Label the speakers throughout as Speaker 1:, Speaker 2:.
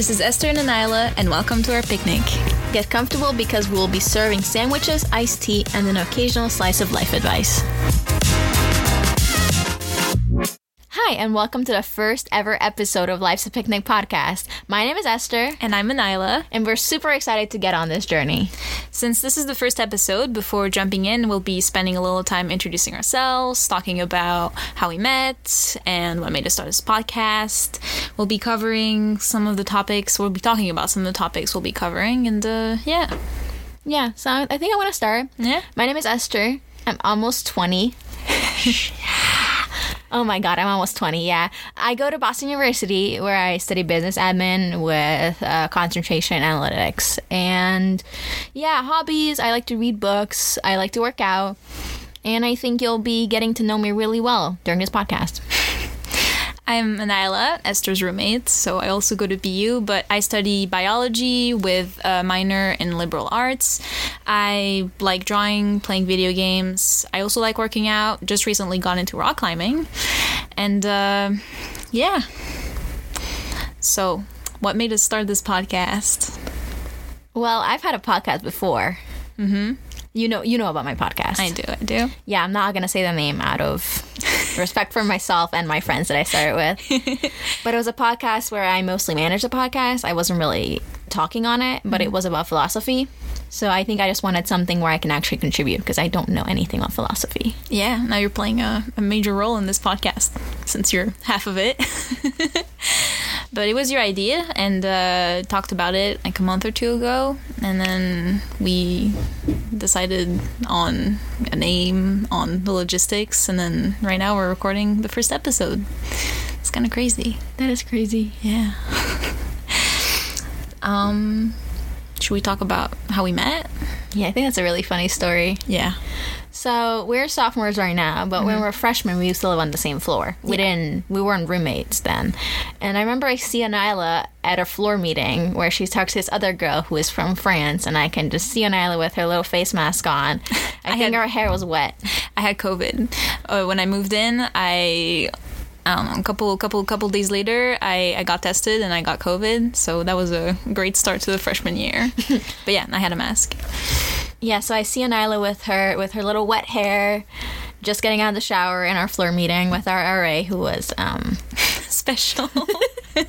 Speaker 1: This is Eszter and Anaela, and welcome to our picnic.
Speaker 2: Get comfortable because we will be serving sandwiches, iced tea, and an occasional slice of life advice. Hi, and welcome to the first ever episode of Life's a Picnic podcast. My name is Eszter,
Speaker 1: And I'm Anaela.
Speaker 2: and we're super excited to get on this journey.
Speaker 1: Since this is the first episode, before jumping in, we'll be spending a little time introducing ourselves, talking about how we met and what made us start this podcast. We'll be covering some of the topics, we'll be talking about some of the topics we'll be covering, and uh, yeah.
Speaker 2: Yeah, so I think I want to start.
Speaker 1: Yeah.
Speaker 2: My name is Eszter. I'm almost 20. oh my god, I'm almost 20. Yeah. I go to Boston University where I study business admin with uh, concentration analytics. And yeah, hobbies I like to read books, I like to work out. And I think you'll be getting to know me really well during this podcast.
Speaker 1: I'm Anaela, Eszter's roommate, so I also go to BU, but I study biology with a minor in liberal arts. I like drawing, playing video games. I also like working out. Just recently got into rock climbing. And uh, yeah. So, what made us start this podcast?
Speaker 2: Well, I've had a podcast before. Mm-hmm. You know, you know about my podcast.
Speaker 1: I do, I do.
Speaker 2: yeah, I'm not gonna say the name out of respect for myself and my friends that I started with. but it was a podcast where I mostly managed the podcast. I wasn't really talking on it, but it mm-hmm. was about philosophy. So I think I just wanted something where I can actually contribute because I don't know anything about philosophy.
Speaker 1: Yeah, now you're playing a, a major role in this podcast since you're half of it. but it was your idea and uh, talked about it like a month or two ago. And then we decided on a name, on the logistics. And then right now we're recording the first episode. It's kind of crazy.
Speaker 2: That is crazy.
Speaker 1: Yeah. um, should we talk about how we met?
Speaker 2: Yeah, I think that's a really funny story.
Speaker 1: Yeah.
Speaker 2: So we're sophomores right now, but when we were freshmen, we used to live on the same floor. We didn't. We weren't roommates then. And I remember I see Anaela at a floor meeting where she talks to this other girl who is from France, and I can just see Anaela with her little face mask on. I, think
Speaker 1: had-
Speaker 2: her hair was wet.
Speaker 1: I had COVID. Uh, when I moved in, I I don't know, a couple couple couple days later, I, I got tested and I got COVID. So that was a great start to the freshman year. but yeah, I had a mask.
Speaker 2: Yeah, so I see Anaela with her with her little wet hair, just getting out of the shower in our floor meeting with our RA, who was um.
Speaker 1: Special.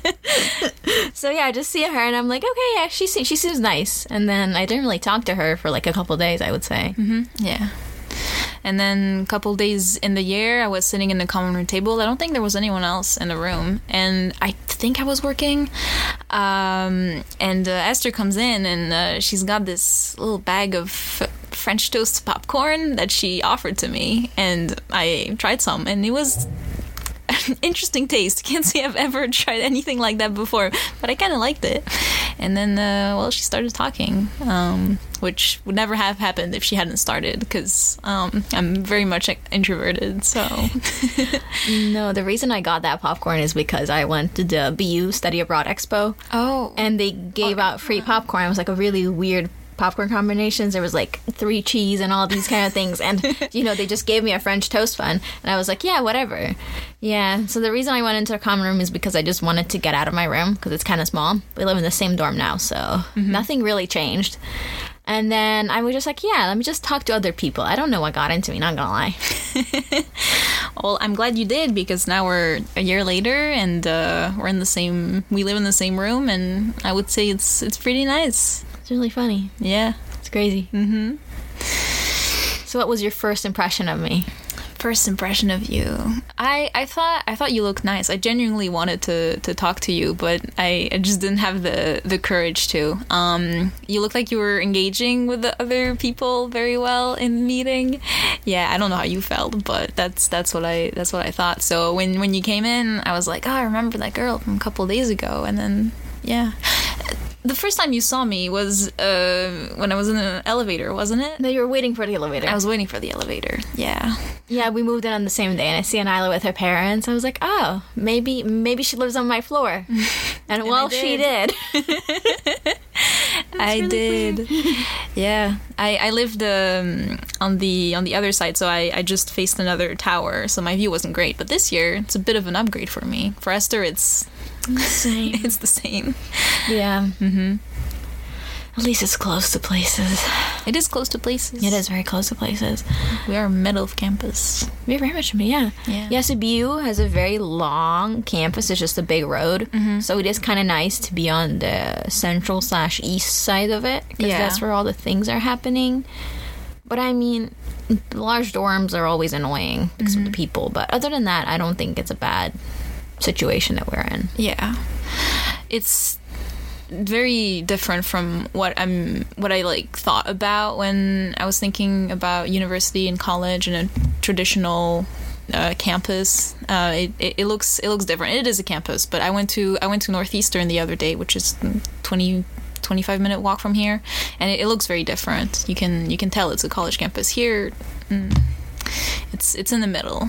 Speaker 2: So yeah, I just see her and I'm like, okay, yeah, she se- she seems nice. And then I didn't really talk to her for like a couple days, I would say.
Speaker 1: yeah. And then a couple days in the year, I was sitting in the common room table. I don't think there was anyone else in the room, and I think I was working. Um, and uh, Eszter comes in, and uh, she's got this little bag of French toast popcorn that she offered to me, and I tried some, and it was interesting taste. Can't say I've ever tried anything like that before, but I kind of liked it. And then, uh, well, she started talking, um, which would never have happened if she hadn't started, because um, I'm very much introverted. So,
Speaker 2: No, the reason I got that popcorn is because I went to the BU Study Abroad Expo
Speaker 1: oh,
Speaker 2: and they gave out free popcorn. It was like a really weird popcorn combinations. There was like three cheese and all these kind of things. And, you know, they just gave me a French toast bun. And I was like, yeah, whatever. Yeah. So the reason I went into a common room is because I just wanted to get out of my room because it's kind of small. We live in the same dorm now. So nothing really changed. And then I was just like, yeah, let me just talk to other people. I don't know what got into me, not gonna lie.
Speaker 1: well, I'm glad you did because now we're a year later and uh, we're in the same. We live in the same room, and I would say it's it's pretty nice.
Speaker 2: Really funny.
Speaker 1: Yeah.
Speaker 2: It's crazy. Mm-hmm. So, what was your first impression of me?
Speaker 1: first impression of you i i thought i thought you looked nice i genuinely wanted to to talk to you but i, I just didn't have the the courage to um you looked like you were engaging with the other people very well in the meeting yeah i don't know how you felt but that's that's what i that's what i thought so when when you came in i was like oh i remember that girl from a couple days ago and then yeah the first time you saw me was uh, when I was in an elevator, wasn't it?
Speaker 2: No, you were waiting for the elevator.
Speaker 1: I was waiting for the elevator. Yeah.
Speaker 2: yeah, we moved in on the same day, and I see Anaela with her parents. I was like, oh, maybe maybe she lives on my floor. And, well, she did.
Speaker 1: I
Speaker 2: really
Speaker 1: did. yeah, I I lived um, on the on the other side, so I I just faced another tower, so my view wasn't great. But this year, it's a bit of an upgrade for me. For Eszter, it's
Speaker 2: Same.
Speaker 1: It's the same.
Speaker 2: yeah. Mm-hmm. At least it's close to places.
Speaker 1: It is close to places.
Speaker 2: It is very close to places.
Speaker 1: We are middle of campus.
Speaker 2: We're very much, yeah.
Speaker 1: Yeah.
Speaker 2: Yeah, BU has a very long campus. It's just a big road.
Speaker 1: Mm-hmm.
Speaker 2: So it is kind of nice to be on the central slash east side of it. Because
Speaker 1: Yeah.
Speaker 2: that's where all the things are happening. But I mean, large dorms are always annoying because
Speaker 1: Mm-hmm.
Speaker 2: of the people. But other than that, I don't think it's a bad situation that we're in.
Speaker 1: Yeah. It's very different from what I'm what I like thought about when I was thinking about university and college and a traditional uh, campus. Uh, it, it, it looks it looks different. It is a campus, but I went to I went to Northeastern the other day, which is 20 25 minute walk from here, and it, it looks very different. You can you can tell it's a college campus. Here, mm, it's it's in the middle.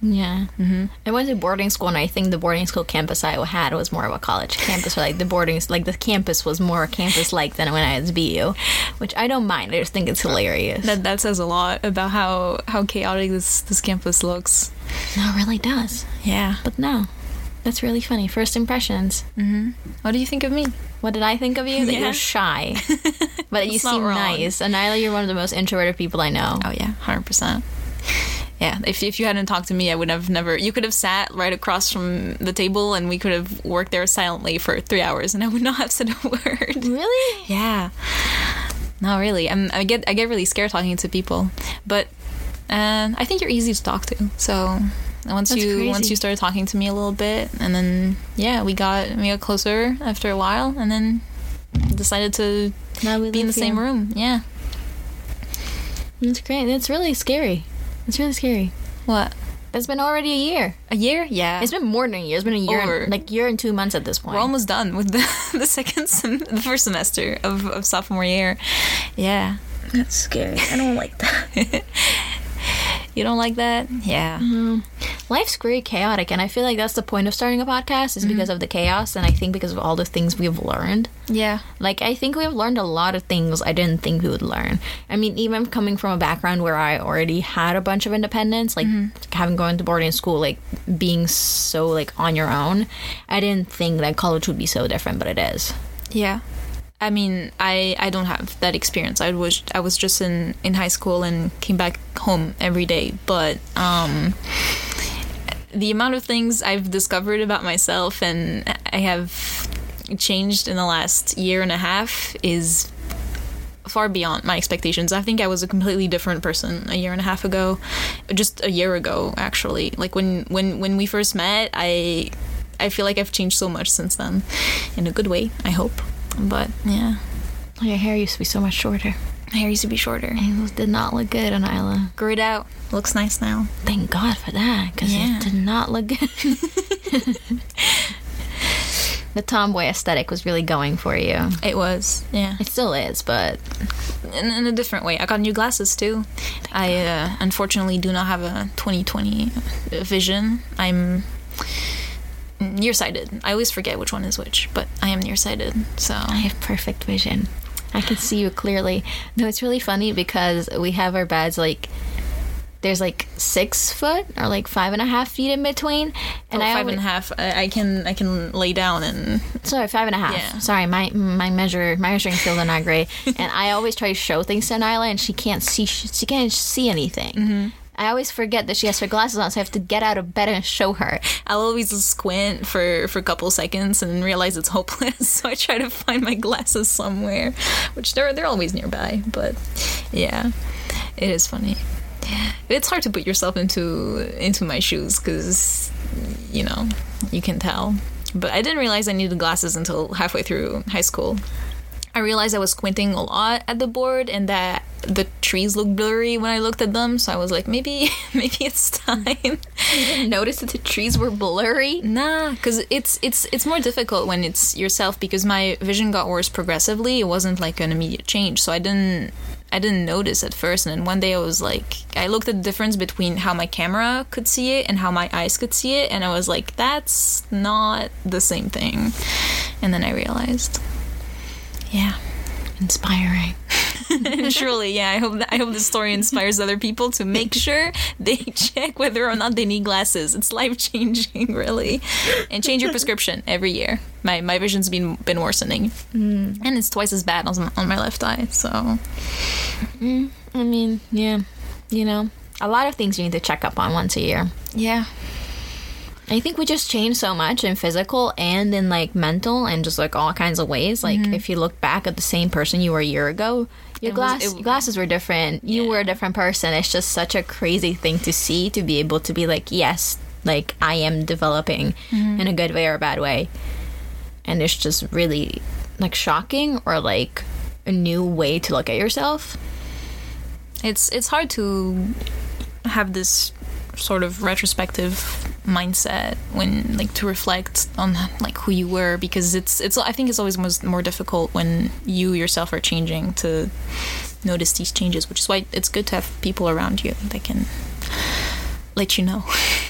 Speaker 2: Yeah. Mm-hmm. I went to boarding school, and I think the boarding school campus I had was more of a college campus. Or like the boarding, like the campus was more campus like than when I was BU, which I don't mind. I just think it's hilarious.
Speaker 1: That that says a lot about how how chaotic this this campus looks.
Speaker 2: no, it really does.
Speaker 1: Yeah.
Speaker 2: But no, that's really funny. First impressions.
Speaker 1: What do you think of me?
Speaker 2: What did I think of you? That
Speaker 1: Yeah.
Speaker 2: you're shy, but you seem
Speaker 1: wrong.
Speaker 2: nice. And Nyla, you're one of the most introverted people I know.
Speaker 1: Oh yeah, hundred percent. Yeah, if if you hadn't talked to me, I would have never. You could have sat right across from the table, and we could have worked there silently for three hours, and I would not have said a word.
Speaker 2: Really?
Speaker 1: Yeah. No, really. I'm, I get I get really scared talking to people, but uh, I think you're easy to talk to. So once
Speaker 2: That's
Speaker 1: you
Speaker 2: crazy.
Speaker 1: once you started talking to me a little bit, and then yeah, we got we got closer after a while, and then decided to be in the
Speaker 2: live
Speaker 1: same room. Yeah.
Speaker 2: That's great. That's really scary. It's really scary.
Speaker 1: What?
Speaker 2: It's been already a year.
Speaker 1: A year? Yeah.
Speaker 2: It's been more than a year. It's been a year,
Speaker 1: Over.
Speaker 2: and, like year and two months at this point.
Speaker 1: We're almost done with the the second sem- the first semester of, of sophomore year. Yeah.
Speaker 2: That's scary. I don't like that.
Speaker 1: You don't like that? Yeah.
Speaker 2: Life's very chaotic, and I feel like that's the point of starting a podcast is
Speaker 1: Mm-hmm.
Speaker 2: because of the chaos, and I think because of all the things we've learned.
Speaker 1: Yeah.
Speaker 2: Like I think we've learned a lot of things I didn't think we would learn. I mean, even coming from a background where I already had a bunch of independence, like having gone to boarding school, like being so like on your own, I didn't think that college would be so different, but it is.
Speaker 1: Yeah. I mean, I, I don't have that experience. I was I was just in, in high school and came back home every day. But um, the amount of things I've discovered about myself and I have changed in the last year and a half is far beyond my expectations. I think I was a completely different person a year and a half ago, just a year ago actually. Like when when when we first met, I I feel like I've changed so much since then, in a good way. I hope. But yeah,
Speaker 2: Your hair used to be so much shorter.
Speaker 1: my hair used to be shorter.
Speaker 2: It did not look good on Isla.
Speaker 1: Grew it out. Looks nice now.
Speaker 2: Thank God for that, because
Speaker 1: Yeah.
Speaker 2: it did not look good. the tomboy aesthetic was really going for you.
Speaker 1: It was. Yeah.
Speaker 2: It still is, but
Speaker 1: in, in a different way. I got new glasses too. I uh, unfortunately do not have a 2020 vision. I'm nearsighted. I always forget which one is which, but I am nearsighted. So
Speaker 2: I have perfect vision. I can see you clearly. No, it's really funny because we have our beds like there's like six foot or like five and a half feet in between, and
Speaker 1: oh,
Speaker 2: I
Speaker 1: five
Speaker 2: always,
Speaker 1: and a half. I, I can I can lay down and
Speaker 2: sorry five and a half.
Speaker 1: Yeah.
Speaker 2: Sorry, my my measure my measuring skills are not great, and I always try to show things to Nyla, and she can't see she can't see anything.
Speaker 1: Mm-hmm.
Speaker 2: I always forget that she has her glasses on, so I have to get out of bed and show her.
Speaker 1: I'll always squint for for a couple seconds and realize it's hopeless. So I try to find my glasses somewhere, which they're they're always nearby. But yeah, it is funny. It's hard to put yourself into into my shoes because you know you can tell. But I didn't realize I needed glasses until halfway through high school. I realized I was squinting a lot at the board and that the trees looked blurry when I looked at them. So I was like, maybe maybe it's time.
Speaker 2: You didn't notice that the trees were blurry.
Speaker 1: Nah, because it's it's it's more difficult when it's yourself because my vision got worse progressively. It wasn't like an immediate change, so I didn't I didn't notice at first. And then one day I was like, I looked at the difference between how my camera could see it and how my eyes could see it, and I was like, that's not the same thing. And then I realized, yeah,
Speaker 2: Inspiring.
Speaker 1: Surely, yeah. I hope that, I hope the story inspires other people to make sure they check whether or not they need glasses. It's life changing, really. And change your prescription every year. My my vision's been been worsening, mm. and it's twice as bad on, on my left eye. So,
Speaker 2: mm, I mean, yeah, you know, a lot of things you need to check up on once a year.
Speaker 1: Yeah.
Speaker 2: I think we just changed so much in physical and in like mental and just like all kinds of ways. Like mm-hmm. if you look back at the same person you were a year ago, your glass was, it, glasses were different. You yeah. were a different person. It's just such a crazy thing to see to be able to be like, yes, like I am developing mm-hmm. in a good way or a bad way. And it's just really like shocking or like a new way to look at yourself.
Speaker 1: It's it's hard to have this sort of retrospective mindset when like to reflect on like who you were because it's it's I think it's always most, more difficult when you yourself are changing to notice these changes which is why it's good to have people around you that can let you know.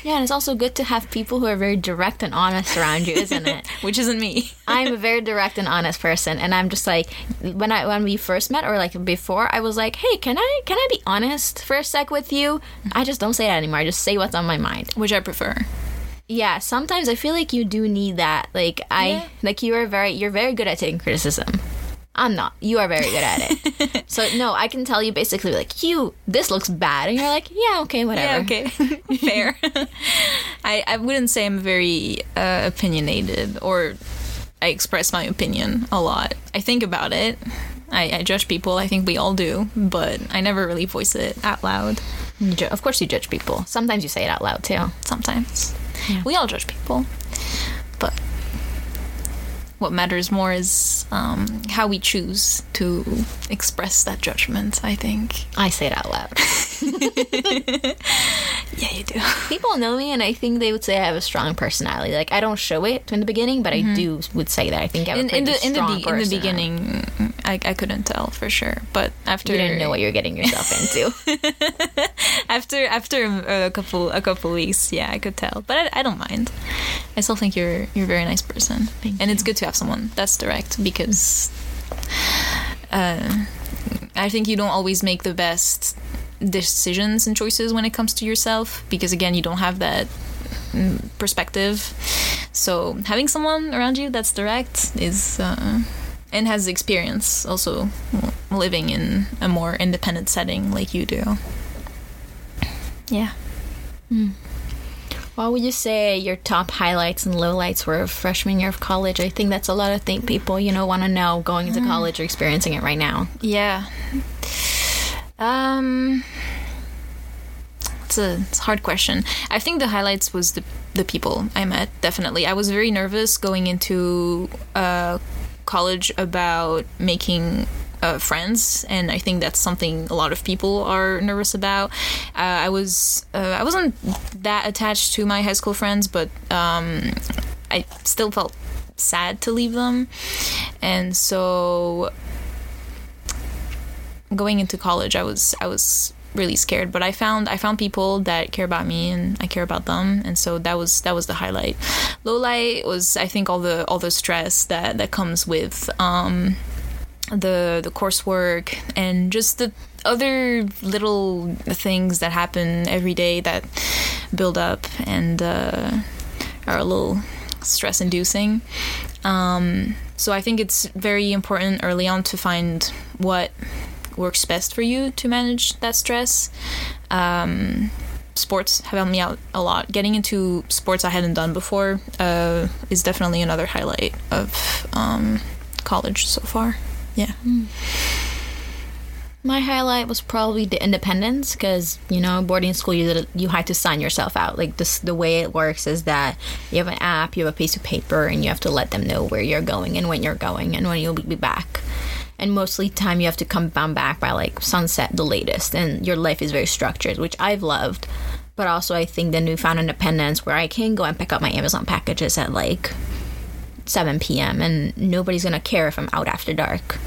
Speaker 2: Yeah, and it's also good to have people who are very direct and honest around you, isn't it?
Speaker 1: Which isn't me.
Speaker 2: I'm a very direct and honest person, and I'm just like when I when we first met or like before, I was like, "Hey, can I can I be honest for a sec with you?" I just don't say that anymore. I just say what's on my mind,
Speaker 1: which I prefer.
Speaker 2: Yeah, sometimes I feel like you do need that. Like I yeah. like you are very you're very good at taking criticism. I'm not. You are very good at it. so no, I can tell you basically like you this looks bad, and you're like, yeah, okay, whatever.
Speaker 1: Yeah, okay, fair. I I wouldn't say I'm very uh, opinionated or I express my opinion a lot. I think about it. I, I, judge people. I think we all do, but I never really voice it out loud.
Speaker 2: Of course, you judge people. Sometimes you say it out loud too.
Speaker 1: Sometimes. Yeah. We all judge people, what matters more is um, how we choose to express that judgment, I think.
Speaker 2: I say it out loud.
Speaker 1: yeah, you do.
Speaker 2: People know me, and I think they would say I have a strong personality. Like, I don't show it in the beginning, but mm-hmm. I do would say that. I think I have in, in the, in the, be-
Speaker 1: in the beginning, I, I couldn't tell for sure. But after.
Speaker 2: You didn't know what you're getting yourself into.
Speaker 1: after after a couple a couple weeks, yeah, I could tell. But I, I don't mind. I still think you're you're a very nice person.
Speaker 2: Thank
Speaker 1: and
Speaker 2: you.
Speaker 1: it's good to have someone that's direct because uh, I think you don't always make the best decisions and choices when it comes to yourself because again you don't have that mm, perspective so having someone around you that's direct is uh, and has experience also living in a more independent setting like you do yeah
Speaker 2: mm. What would you say your top highlights and lowlights were of freshman year of college? I think that's a lot of thing people, you know, want to know going into mm. college or experiencing it right now.
Speaker 1: Yeah. Um it's a, it's a hard question. I think the highlights was the the people I met, definitely. I was very nervous going into uh, college about making uh, friends, and I think that's something a lot of people are nervous about. Uh, I was uh, I wasn't that attached to my high school friends, but um, I still felt sad to leave them, and so going into college, I was I was really scared but i found i found people that care about me and i care about them and so that was that was the highlight low light was i think all the all the stress that that comes with um the the coursework and just the other little things that happen every day that build up and uh, are a little stress inducing. Um, so I think it's very important early on to find what works best for you to manage that stress. Um, sports have helped me out a lot. Getting into sports I hadn't done before uh, is definitely another highlight of um, college so far. Yeah. Mm.
Speaker 2: My highlight was probably the independence because you know boarding school you you had to sign yourself out. Like this, the way it works is that you have an app, you have a piece of paper, and you have to let them know where you're going and when you're going and when you'll be back. And mostly time you have to come back by like sunset, the latest, and your life is very structured, which I've loved. But also, I think the newfound independence where I can go and pick up my Amazon packages at like 7 p.m. and nobody's gonna care if I'm out after dark.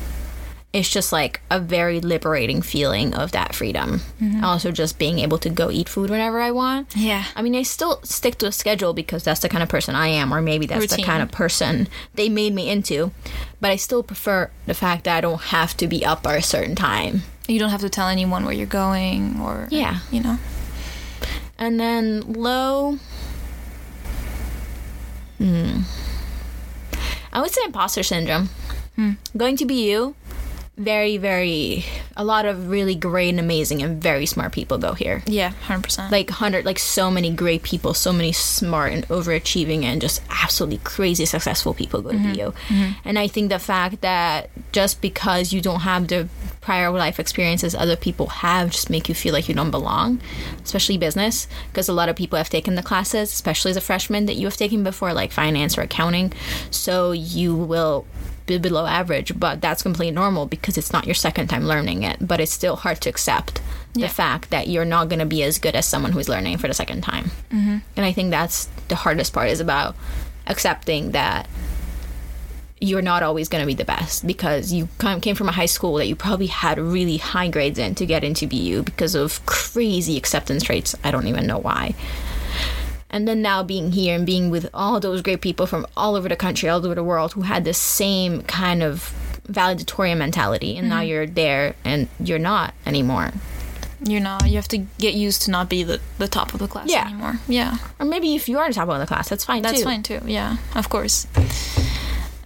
Speaker 2: It's just like a very liberating feeling of that freedom. Also, just being able to go eat food whenever I want.
Speaker 1: Yeah.
Speaker 2: I mean, I still stick to a schedule because that's the kind of person I am, or maybe that's the kind of person they made me into. But I still prefer the fact that I don't have to be up by a certain time.
Speaker 1: You don't have to tell anyone where you're going or
Speaker 2: Yeah.
Speaker 1: you know.
Speaker 2: And then low. Hmm. I would say imposter syndrome. Going to be you. Very, very. A lot of really great and amazing and very smart people go here.
Speaker 1: Yeah, 100%.
Speaker 2: Like hundred, like so many great people, so many smart and overachieving and just absolutely crazy successful people go to mm-hmm. BU. Mm-hmm. And I think the fact that just because you don't have the prior life experiences other people have just make you feel like you don't belong, especially business, because a lot of people have taken the classes, especially as a freshman that you have taken before, like finance or accounting. So you will below average, but that's completely normal because it's not your second time learning it. But it's still hard to accept
Speaker 1: Yeah.
Speaker 2: the fact that you're not going to be as good as someone who's learning for the second time. Mm-hmm. And I think that's the hardest part is about accepting that you're not always going to be the best because you come, came from a high school that you probably had really high grades in to get into BU because of crazy acceptance rates. I don't even know why. And then now being here and being with all those great people from all over the country, all over the world who had the same kind of valedictorian mentality, and now mm-hmm. you're there and you're not anymore.
Speaker 1: you're not you have to get used to not be the, the top of the class
Speaker 2: Yeah.
Speaker 1: anymore. Yeah.
Speaker 2: Or maybe if you are the top of the class, that's fine
Speaker 1: That's
Speaker 2: too.
Speaker 1: fine too. Yeah, of course.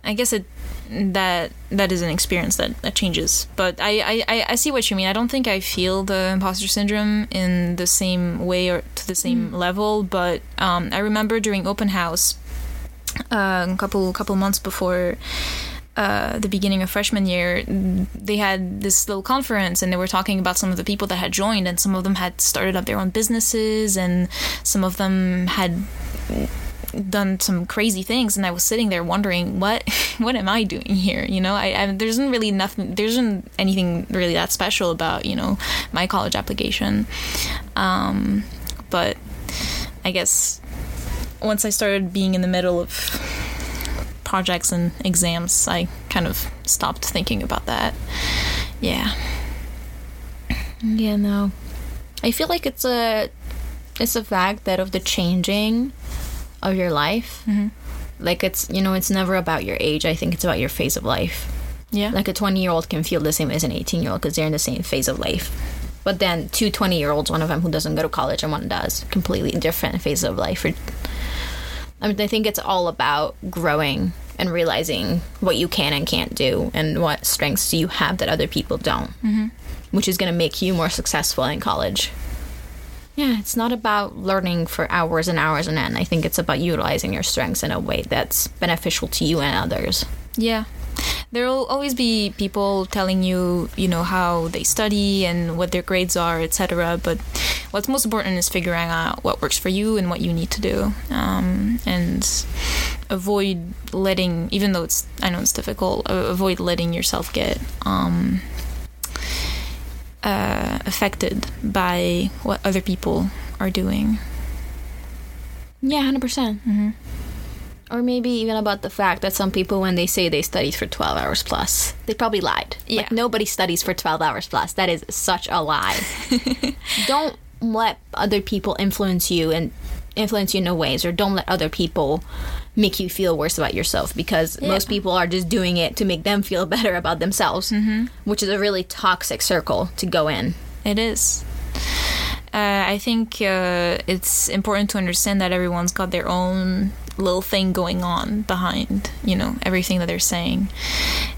Speaker 1: I guess it that that is an experience that, that changes. But I, I, I- see what you mean. I don't think I feel the imposter syndrome in the same way or to the same level. But um, I remember during open house, uh, a couple couple months before. Uh, the beginning of freshman year, they had this little conference and they were talking about some of the people that had joined, and some of them had started up their own businesses, and some of them had done some crazy things and I was sitting there wondering what what am I doing here? You know I, I there isn't really nothing there isn't anything really that special about you know my college application. Um, but I guess once I started being in the middle of projects and exams I kind of stopped thinking about that. Yeah.
Speaker 2: Yeah, no. I feel like it's a it's a fact that of the changing of your life.
Speaker 1: Mm-hmm.
Speaker 2: Like it's you know it's never about your age. I think it's about your phase of life.
Speaker 1: yeah
Speaker 2: Like a 20 year old can feel the same as an 18 year old because they're in the same phase of life. But then two 20 year olds, one of them who doesn't go to college and one does, completely different phases of life. I mean, I think it's all about growing and realizing what you can and can't do and what strengths do you have that other people don't, mm-hmm. which is going to make you more successful in college. Yeah, it's not about learning for hours and hours and end. I think it's about utilizing your strengths in a way that's beneficial to you and others.
Speaker 1: Yeah. There will always be people telling you, you know, how they study and what their grades are, etc. But what's most important is figuring out what works for you and what you need to do, um, and avoid letting, even though it's, I know it's difficult, avoid letting yourself get um, uh, affected by what other people are doing.
Speaker 2: Yeah, 100%. percent Mm-hmm. Or maybe even about the fact that some people, when they say they studied for 12 hours plus, they probably lied.
Speaker 1: Yeah.
Speaker 2: Like, nobody studies for 12 hours plus. That is such a lie. don't let other people influence you and influence you in no ways, or don't let other people make you feel worse about yourself because most people are just doing it to make them feel better about themselves, mm-hmm. which is a really toxic circle to go in.
Speaker 1: It is. Uh, I think uh, it's important to understand that everyone's got their own little thing going on behind, you know, everything that they're saying.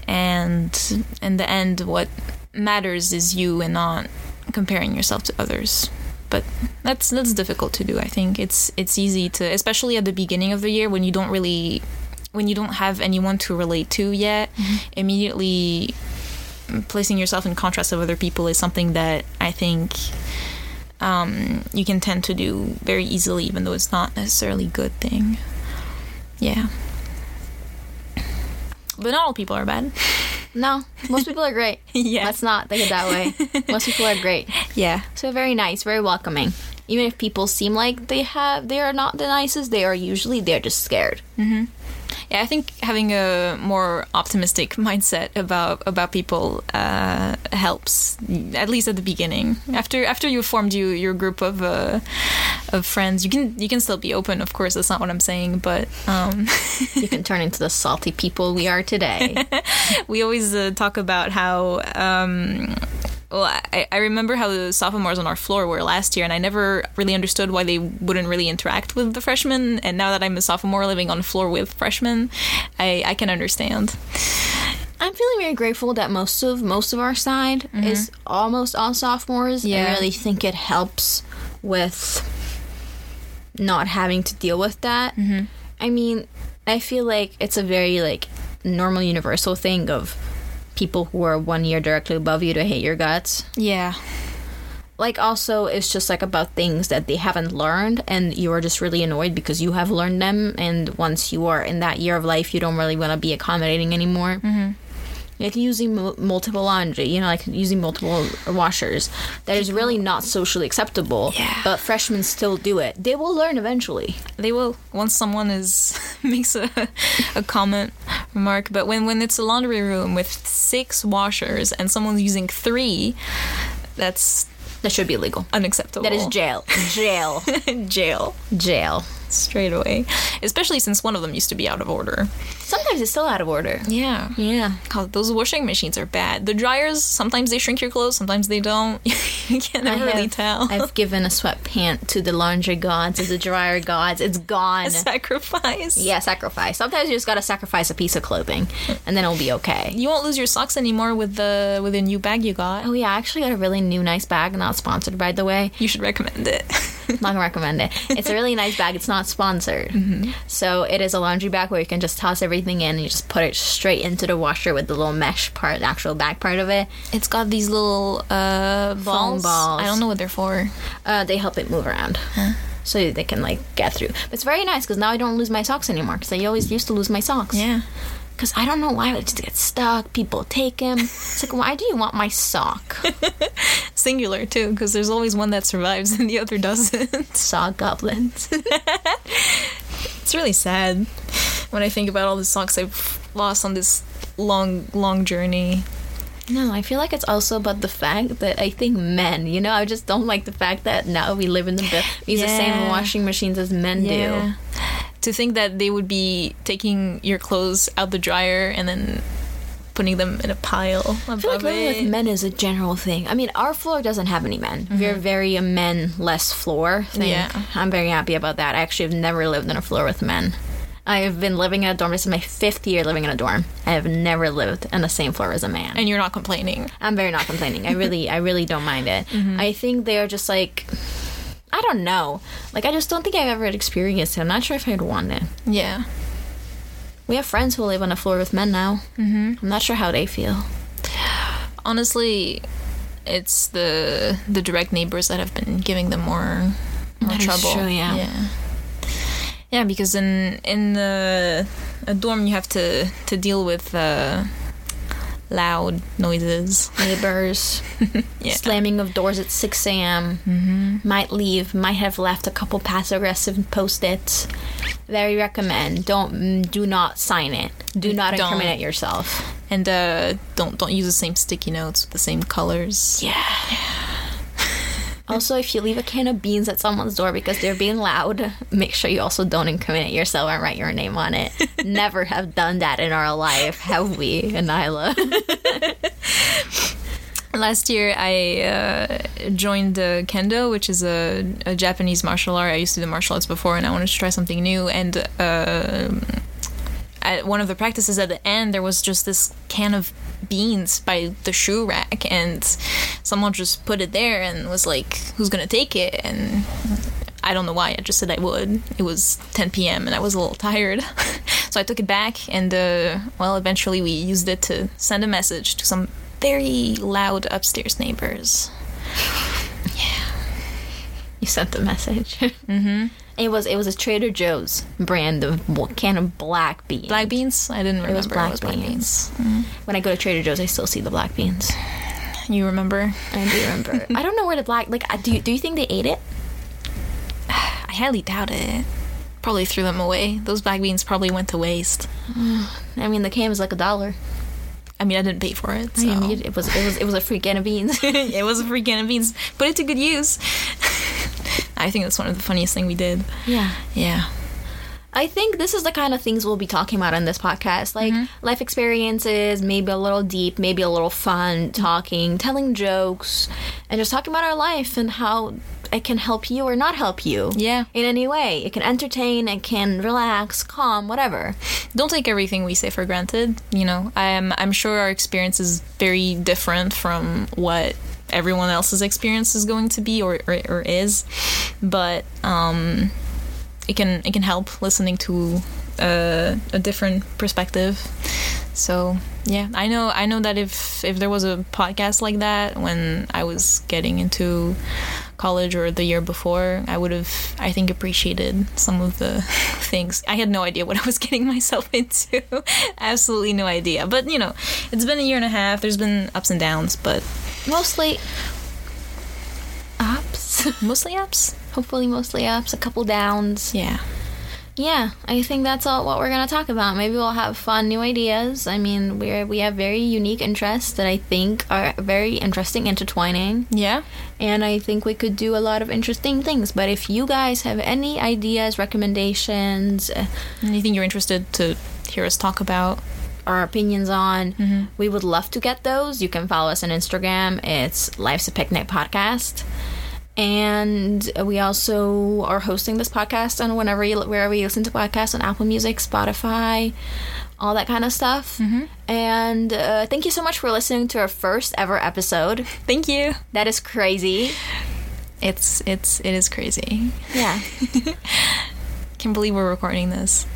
Speaker 1: And in the end, what matters is you and not comparing yourself to others. But that's that's difficult to do. I think it's it's easy to, especially at the beginning of the year when you don't really, when you don't have anyone to relate to yet. Immediately placing yourself in contrast of other people is something that I think um, you can tend to do very easily, even though it's not necessarily a good thing. Yeah. But not all people are bad.
Speaker 2: No, most people are great.
Speaker 1: Yeah.
Speaker 2: Let's not think it that way. Most people are great.
Speaker 1: Yeah.
Speaker 2: So very nice, very welcoming. Even if people seem like they have they are not the nicest, they are usually they're just scared. Mm-hmm.
Speaker 1: Yeah, I think having a more optimistic mindset about about people uh, helps, at least at the beginning. After after you've formed you your group of uh, of friends, you can you can still be open. Of course, that's not what I'm saying, but um,
Speaker 2: You can turn into the salty people we are today.
Speaker 1: we always uh, talk about how. Um, well, I, I remember how the sophomores on our floor were last year, and I never really understood why they wouldn't really interact with the freshmen. And now that I'm a sophomore living on the floor with freshmen, I, I can understand.
Speaker 2: I'm feeling very grateful that most of most of our side mm-hmm. is almost all sophomores.
Speaker 1: Yeah.
Speaker 2: I really think it helps with not having to deal with that. Mm-hmm. I mean, I feel like it's a very like normal universal thing of people who are one year directly above you to hate your guts.
Speaker 1: Yeah.
Speaker 2: Like also it's just like about things that they haven't learned and you are just really annoyed because you have learned them and once you are in that year of life you don't really want to be accommodating anymore. Mm-hmm. Like using mu- multiple laundry, you know, like using multiple washers. That is really not socially acceptable.
Speaker 1: Yeah.
Speaker 2: But freshmen still do it. They will learn eventually.
Speaker 1: They will once someone is makes a, a comment remark. But when when it's a laundry room with six washers and someone's using three, that's
Speaker 2: That should be illegal.
Speaker 1: unacceptable.
Speaker 2: That is jail. Jail.
Speaker 1: jail
Speaker 2: jail.
Speaker 1: Straight away. Especially since one of them used to be out of order.
Speaker 2: Sometimes it's still out of order.
Speaker 1: Yeah.
Speaker 2: Yeah.
Speaker 1: God, those washing machines are bad. The dryers sometimes they shrink your clothes, sometimes they don't. you can't never really
Speaker 2: have-
Speaker 1: tell.
Speaker 2: I've given a sweatpant to the laundry gods, to the dryer gods. It's gone.
Speaker 1: Sacrifice.
Speaker 2: Yeah, sacrifice. Sometimes you just gotta sacrifice a piece of clothing, and then it'll be okay.
Speaker 1: You won't lose your socks anymore with the with the new bag you got.
Speaker 2: Oh yeah, I actually got a really new nice bag. Not sponsored, by the way.
Speaker 1: You should recommend it.
Speaker 2: I'm not gonna recommend it. It's a really nice bag. It's not sponsored. So it is a laundry bag where you can just toss everything in and you just put it straight into the washer with the little mesh part, the actual back part of it.
Speaker 1: It's got these little uh, balls.
Speaker 2: balls.
Speaker 1: I don't know what they're for.
Speaker 2: Uh, they help it move around. So they can like get through. But it's very nice because now I don't lose my socks anymore. Because I always used to lose my socks.
Speaker 1: Yeah.
Speaker 2: Because I don't know why it just gets stuck. People take them. It's like, why do you want my sock?
Speaker 1: Singular too, because there's always one that survives and the other doesn't.
Speaker 2: Sock goblins.
Speaker 1: It's really sad when I think about all the socks I've lost on this long, long journey.
Speaker 2: no, I feel like it's also about the fact that I think men, you know, I just don't like the fact that now we live in the. We use the same washing machines as men do.
Speaker 1: To think that they would be taking your clothes out the dryer and then putting them in a pile
Speaker 2: I feel like living
Speaker 1: it.
Speaker 2: with men is a general thing. I mean, our floor doesn't have any men. We're mm-hmm. very a men-less floor thing.
Speaker 1: Yeah.
Speaker 2: I'm very happy about that. I actually have never lived in a floor with men. I have been living in a dorm. This is my fifth year living in a dorm. I have never lived in the same floor as a man.
Speaker 1: and you're not complaining.
Speaker 2: I'm very not complaining. I really, I really don't mind it. Mm-hmm. I think they are just like, I don't know. Like, I just don't think I've ever experienced it. I'm not sure if I'd want it.
Speaker 1: Yeah.
Speaker 2: We have friends who live on a floor with men now. Mm-hmm. I'm not sure how they feel.
Speaker 1: Honestly, it's the the direct neighbors that have been giving them more more
Speaker 2: That
Speaker 1: trouble.
Speaker 2: true, yeah.
Speaker 1: yeah. Yeah, because in in the a dorm you have to to deal with uh, loud noises.
Speaker 2: Neighbors,
Speaker 1: Yeah.
Speaker 2: slamming of doors at 6 a.m. Mm-hmm. Might leave, might have left a couple passive aggressive post its. Very recommend. Don't, mm, do not sign it. Do not
Speaker 1: Don't.
Speaker 2: incriminate yourself.
Speaker 1: And uh, don't don't use the same sticky notes with the same colors.
Speaker 2: Yeah. Also, if you leave a can of beans at someone's door because they're being loud, make sure you also don't incriminate yourself and write your name on it. Never have done that in our life, have we, Anaela?
Speaker 1: Last year, I uh, joined uh, kendo, which is a, a Japanese martial art. I used to do martial arts before, and I wanted to try something new. And uh, at one of the practices at the end, there was just this can of beans by the shoe rack, and someone just put it there and was like, "Who's gonna take it?" And I don't know why. I just said I would. It was 10 p.m. and I was a little tired, so I took it back. And uh, well, eventually we used it to send a message to some very loud upstairs neighbors. Yeah.
Speaker 2: You sent the message. mm-hmm. It was it was a Trader Joe's brand of can of black beans.
Speaker 1: Black beans? I didn't remember.
Speaker 2: It was black beans. Mm-hmm. When I go to Trader Joe's, I still see the black beans.
Speaker 1: You remember?
Speaker 2: I do remember. I don't know where the black like. I- Do you, do you think they ate it?
Speaker 1: I highly doubt it. probably threw them away. Those black beans probably went to waste.
Speaker 2: I mean, the can was like a dollar.
Speaker 1: I mean, I didn't pay for it.
Speaker 2: I mean, it was it was it was a free can of beans.
Speaker 1: it was a free can of beans. Put it to good use. I think that's one of the funniest thing we did.
Speaker 2: yeah.
Speaker 1: Yeah.
Speaker 2: I think this is the kind of things we'll be talking about in this podcast, like mm-hmm. life experiences, maybe a little deep, maybe a little fun, talking, telling jokes, and just talking about our life and how it can help you or not help you.
Speaker 1: Yeah.
Speaker 2: In any way. It can entertain, it can relax, calm, whatever.
Speaker 1: Don't take everything we say for granted. You know, I'm I'm sure our experience is very different from what everyone else's experience is going to be or or, or is, but um, it can it can help listening to a, a different perspective. So yeah, I know I know that if if there was a podcast like that when I was getting into college or the year before, I would have I think appreciated some of the things. I had no idea what I was getting myself into. Absolutely no idea. But you know, it's been a year and a half. There's been ups and downs, but
Speaker 2: Mostly ups.
Speaker 1: mostly ups.
Speaker 2: Hopefully, mostly ups, a couple downs.
Speaker 1: Yeah.
Speaker 2: Yeah, I think that's all what we're gonna talk about. Maybe we'll have fun new ideas. I mean, we we have very unique interests that I think are very interesting, intertwining,
Speaker 1: Yeah.
Speaker 2: and I think we could do a lot of interesting things. But if you guys have any ideas, recommendations, uh,
Speaker 1: Anything you're interested to hear us talk about?
Speaker 2: Or opinions on, we would love to get those. You can follow us on Instagram. It's Life's a Picnic Podcast. And we also are hosting this podcast on whenever you wherever you listen to podcasts on Apple Music, Spotify, all that kind of stuff. And uh, thank you so much for listening to our first ever episode.
Speaker 1: Thank you.
Speaker 2: That is crazy.
Speaker 1: It's it's it is crazy.
Speaker 2: Yeah,
Speaker 1: Can't believe we're recording this.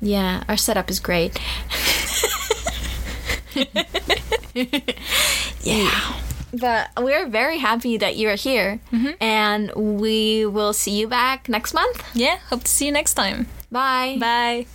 Speaker 2: yeah. Our setup is great.
Speaker 1: Yeah.
Speaker 2: But we're very happy that you're here, mm-hmm. and we will see you back next month.
Speaker 1: Yeah. Hope to see you next time.
Speaker 2: Bye.
Speaker 1: Bye.